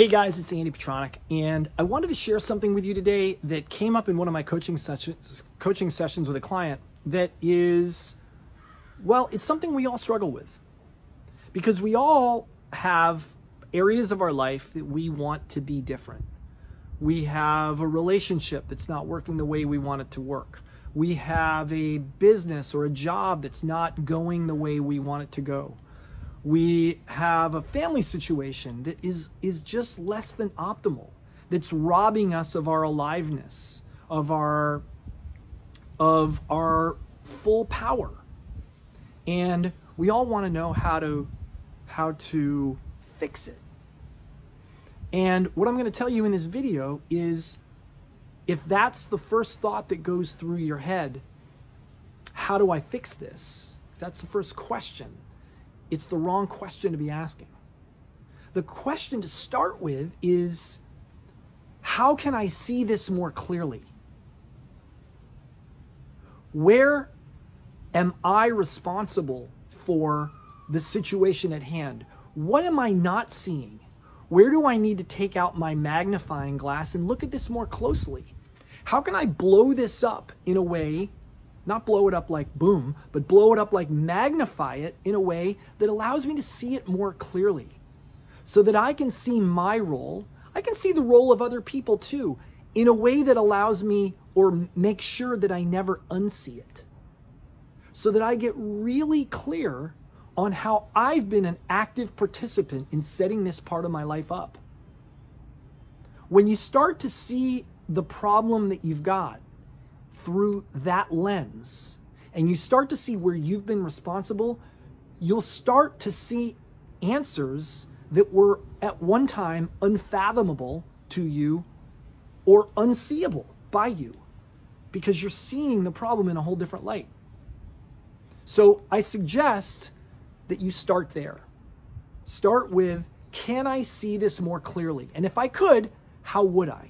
Hey guys, it's Andy Petranek, and I wanted to share something with you today that came up in one of my coaching sessions, coaching sessions with a client that is, well, it's something we all struggle with. Because we all have areas of our life that we want to be different. We have a relationship that's not working the way we want it to work. We have a business or a job that's not going the way we want it to go we have a family situation that is, is just less than optimal, that's robbing us of our aliveness, of our, of our full power. And we all want to know how to, how to fix it. And what I'm going to tell you in this video is if that's the first thought that goes through your head, how do I fix this? If that's the first question it's the wrong question to be asking. The question to start with is how can I see this more clearly? Where am I responsible for the situation at hand? What am I not seeing? Where do I need to take out my magnifying glass and look at this more closely? How can I blow this up in a way not blow it up like boom, but blow it up like magnify it in a way that allows me to see it more clearly so that I can see my role. I can see the role of other people too in a way that allows me or make sure that I never unsee it. So that I get really clear on how I've been an active participant in setting this part of my life up. When you start to see the problem that you've got, through that lens and you start to see where you've been responsible, you'll start to see answers that were at one time unfathomable to you or unseeable by you because you're seeing the problem in a whole different light. So I suggest that you start there. Start with, can I see this more clearly? And if I could, how would I?